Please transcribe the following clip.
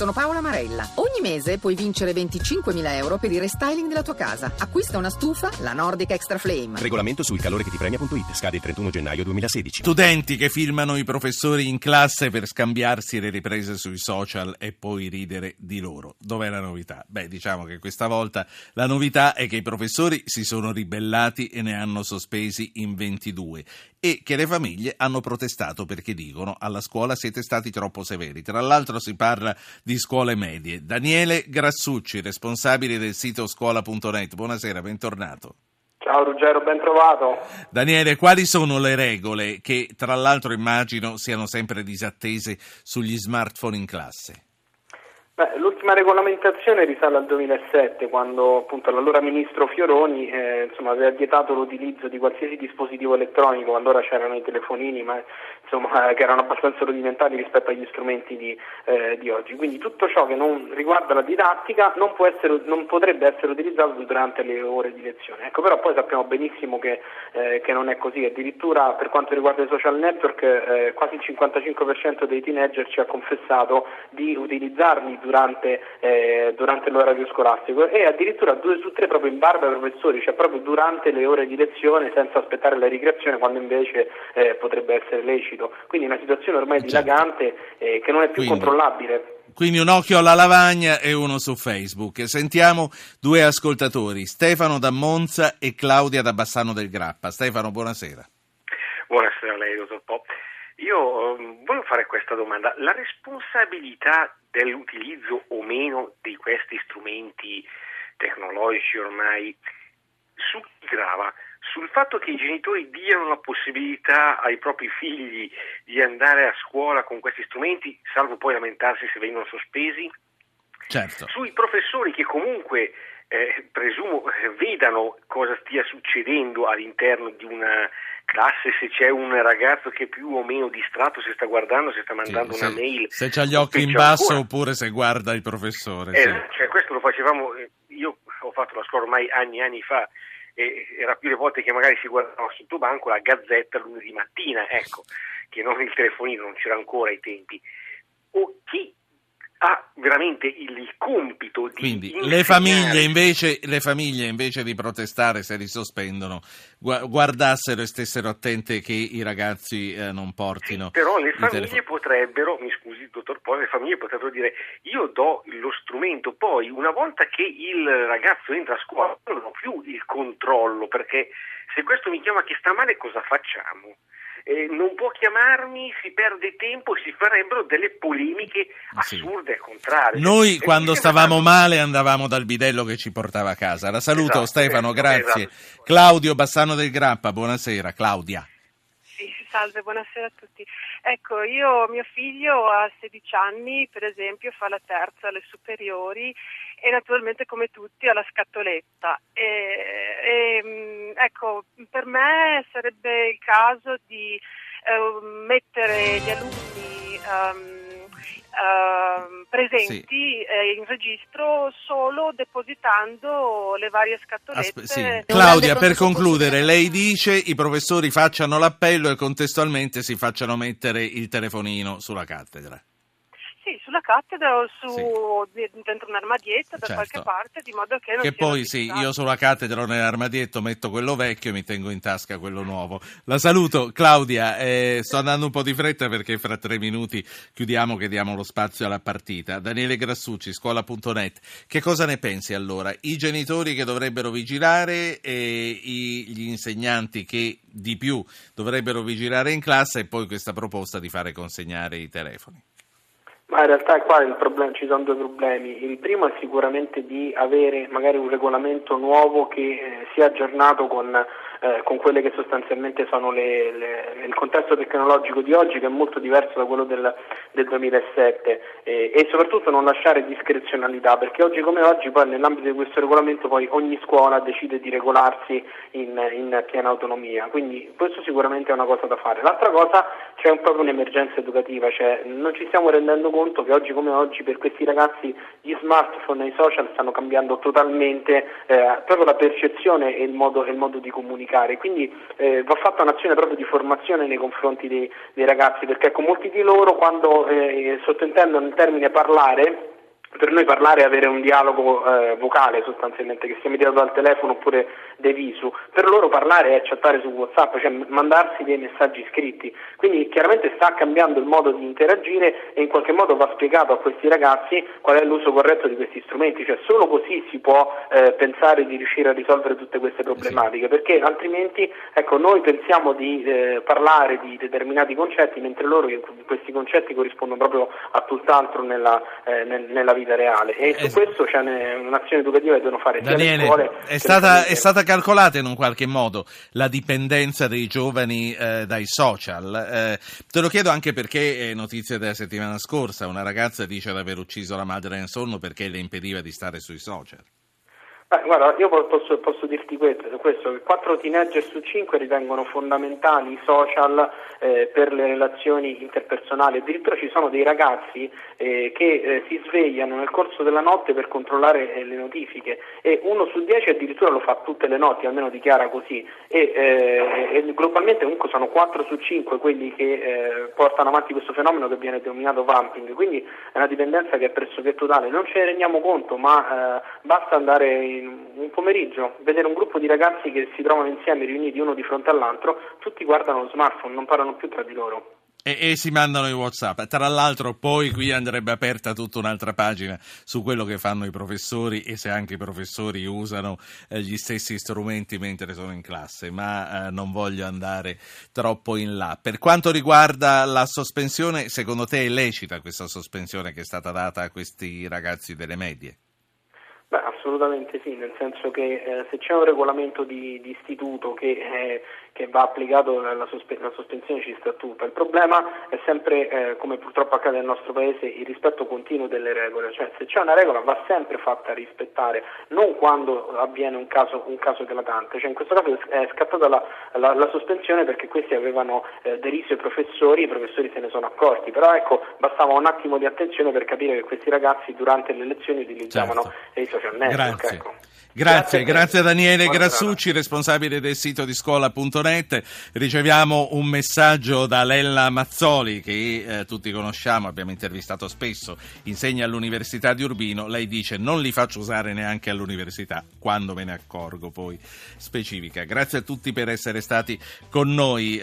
Sono Paola Marella. Ogni mese puoi vincere 25.000 euro per il restyling della tua casa. Acquista una stufa, la Nordic Extra Flame. Regolamento sul calore che ti premia.it. Scade il 31 gennaio 2016. Studenti che filmano i professori in classe per scambiarsi le riprese sui social e poi ridere di loro. Dov'è la novità? Beh, diciamo che questa volta la novità è che i professori si sono ribellati e ne hanno sospesi in 22 e che le famiglie hanno protestato perché dicono alla scuola siete stati troppo severi. Tra l'altro si parla di scuole medie. Daniele Grassucci, responsabile del sito scuola.net. Buonasera, bentornato. Ciao Ruggero, ben trovato. Daniele, quali sono le regole che tra l'altro immagino siano sempre disattese sugli smartphone in classe? Beh, l'ultima regolamentazione risale al 2007, quando appunto l'allora ministro Fioroni eh, insomma, aveva vietato l'utilizzo di qualsiasi dispositivo elettronico, allora c'erano i telefonini, ma insomma, che erano abbastanza rudimentali rispetto agli strumenti di, eh, di, oggi. Quindi tutto ciò che non riguarda la didattica non, essere, non, potrebbe essere utilizzato durante le ore di lezione. Ecco, però poi sappiamo benissimo che, eh, che non è così, addirittura per quanto riguarda i social network eh, quasi il 55% dei teenager ci ha confessato di utilizzarli durante, eh, durante, l'orario scolastico e addirittura due su tre proprio in barba ai professori, cioè proprio durante le ore di lezione senza aspettare la ricreazione quando invece eh, potrebbe essere lecito. Quindi è una situazione ormai certo. dilagante eh, che non è più Quindi. controllabile. Quindi un occhio alla lavagna e uno su Facebook. Sentiamo due ascoltatori, Stefano da Monza e Claudia da Bassano del Grappa. Stefano, buonasera. Buonasera a lei, dottor Pop. Io um, voglio fare questa domanda. La responsabilità dell'utilizzo o meno di questi strumenti tecnologici ormai su chi grava? Sul fatto che i genitori diano la possibilità ai propri figli di andare a scuola con questi strumenti, salvo poi lamentarsi se vengono sospesi? Certo. Sui professori che comunque eh, presumo eh, vedano cosa stia succedendo all'interno di una classe, se c'è un ragazzo che è più o meno distratto, se sta guardando, se sta mandando sì, una se, mail. Se ha gli occhi in basso ancora. oppure se guarda il professore. Eh, sì. cioè, questo lo facevamo, eh, io ho fatto la scuola ormai anni e anni fa, e era più le volte che magari si guardava sotto banco la gazzetta lunedì mattina, ecco, che non il telefonino, non c'era ancora ai tempi. O chi ha veramente il compito di quindi le famiglie, invece, le famiglie invece di protestare se li sospendono guardassero e stessero attente che i ragazzi eh, non portino sì, però le famiglie telefoni. potrebbero mi scusi dottor Poi le famiglie potrebbero dire io do lo strumento poi una volta che il ragazzo entra a scuola non ho più il controllo perché se questo mi chiama che sta male cosa facciamo? Eh, non può chiamarmi, si perde tempo e si farebbero delle polemiche assurde al contrario. Noi quando stavamo male andavamo dal bidello che ci portava a casa. La saluto esatto, Stefano, esatto, grazie. Esatto. Claudio Bassano del Grappa, buonasera. Claudia. Sì, salve, buonasera a tutti. Ecco, io, mio figlio ha 16 anni, per esempio, fa la terza alle superiori e naturalmente come tutti ha la scatoletta. E, e, ecco, per me sarebbe il caso di eh, mettere gli alunni um, Uh, presenti sì. eh, in registro solo depositando le varie scatolette. Aspe- sì. Claudia, per concludere, lei dice i professori facciano l'appello e contestualmente si facciano mettere il telefonino sulla cattedra. Sì, sulla cattedra o su, sì. dentro un armadietto da certo. qualche parte, di modo che non Che poi sì, io sulla cattedra o nell'armadietto metto quello vecchio e mi tengo in tasca quello nuovo. La saluto, Claudia, eh, sto andando un po' di fretta perché fra tre minuti chiudiamo che diamo lo spazio alla partita. Daniele Grassucci, scuola.net, che cosa ne pensi allora? I genitori che dovrebbero vigilare e gli insegnanti che di più dovrebbero vigilare in classe e poi questa proposta di fare consegnare i telefoni? Ma in realtà qua problem- ci sono due problemi. Il primo è sicuramente di avere magari un regolamento nuovo che eh, sia aggiornato con eh, con quelle che sostanzialmente sono le, le, il contesto tecnologico di oggi che è molto diverso da quello del, del 2007 eh, e soprattutto non lasciare discrezionalità perché oggi come oggi poi nell'ambito di questo regolamento poi ogni scuola decide di regolarsi in, in piena autonomia, quindi questo sicuramente è una cosa da fare. L'altra cosa c'è un, proprio un'emergenza educativa, cioè non ci stiamo rendendo conto che oggi come oggi per questi ragazzi gli smartphone e i social stanno cambiando totalmente eh, proprio la percezione e il modo, il modo di comunicare. Comunicare, quindi eh, va fatta un'azione proprio di formazione nei confronti dei, dei ragazzi, perché ecco, molti di loro quando eh, sottintendono il termine parlare per noi parlare è avere un dialogo eh, vocale sostanzialmente, che sia mediato dal telefono oppure dei visu, per loro parlare è chattare su Whatsapp, cioè mandarsi dei messaggi scritti, quindi chiaramente sta cambiando il modo di interagire e in qualche modo va spiegato a questi ragazzi qual è l'uso corretto di questi strumenti, cioè solo così si può eh, pensare di riuscire a risolvere tutte queste problematiche, perché altrimenti ecco, noi pensiamo di eh, parlare di determinati concetti mentre loro questi concetti corrispondono proprio a tutt'altro nella, eh, nella vita reale e su questo c'è un'azione educativa che devono fare Daniele, scuole è stata, è stata calcolata in un qualche modo la dipendenza dei giovani eh, dai social? Eh, te lo chiedo anche perché è notizia della settimana scorsa, una ragazza dice di aver ucciso la madre nel sonno perché le impediva di stare sui social. Beh, guarda, io posso, posso dirti questo, questo, che 4 teenager su 5 ritengono fondamentali i social eh, per le relazioni interpersonali, addirittura ci sono dei ragazzi eh, che eh, si svegliano nel corso della notte per controllare eh, le notifiche. E uno su 10 addirittura lo fa tutte le notti, almeno dichiara così. E, eh, e globalmente comunque sono 4 su 5 quelli che eh, portano avanti questo fenomeno che viene denominato vamping, quindi è una dipendenza che è pressoché totale, non ce ne rendiamo conto ma basta andare in un pomeriggio vedere un gruppo di ragazzi che si trovano insieme riuniti uno di fronte all'altro, tutti guardano lo smartphone, non parlano più tra di loro. E, e, si mandano i WhatsApp. Tra l'altro, poi qui andrebbe aperta tutta un'altra pagina su quello che fanno i professori e se anche i professori usano eh, gli stessi strumenti mentre sono in classe, ma eh, non voglio andare troppo in là. Per quanto riguarda la sospensione, secondo te è lecita questa sospensione che è stata data a questi ragazzi delle medie? Assolutamente sì, nel senso che eh, se c'è un regolamento di, di istituto che, eh, che, va applicato la, sospe- la, sospensione ci sta tutto. Il problema è sempre, eh, come purtroppo accade nel nostro paese, il rispetto continuo delle regole, cioè se c'è una regola va sempre fatta rispettare, non quando avviene un caso, un caso eclatante. Cioè, in questo caso è scattata la, la, la sospensione perché questi avevano eh, deriso i professori, i professori se ne sono accorti, però ecco, bastava un attimo di attenzione per capire che questi ragazzi durante le lezioni utilizzavano certo. i social network. Grazie. Ecco. Grazie, grazie, a Daniele Buona Grassucci, strada. responsabile del sito di scuola.net. Riceviamo un messaggio da Lella Mazzoli, che eh, tutti conosciamo, abbiamo intervistato spesso, insegna all'Università di Urbino. Lei dice non li faccio usare neanche all'università, quando me ne accorgo poi specifica. Grazie a tutti per essere stati con noi.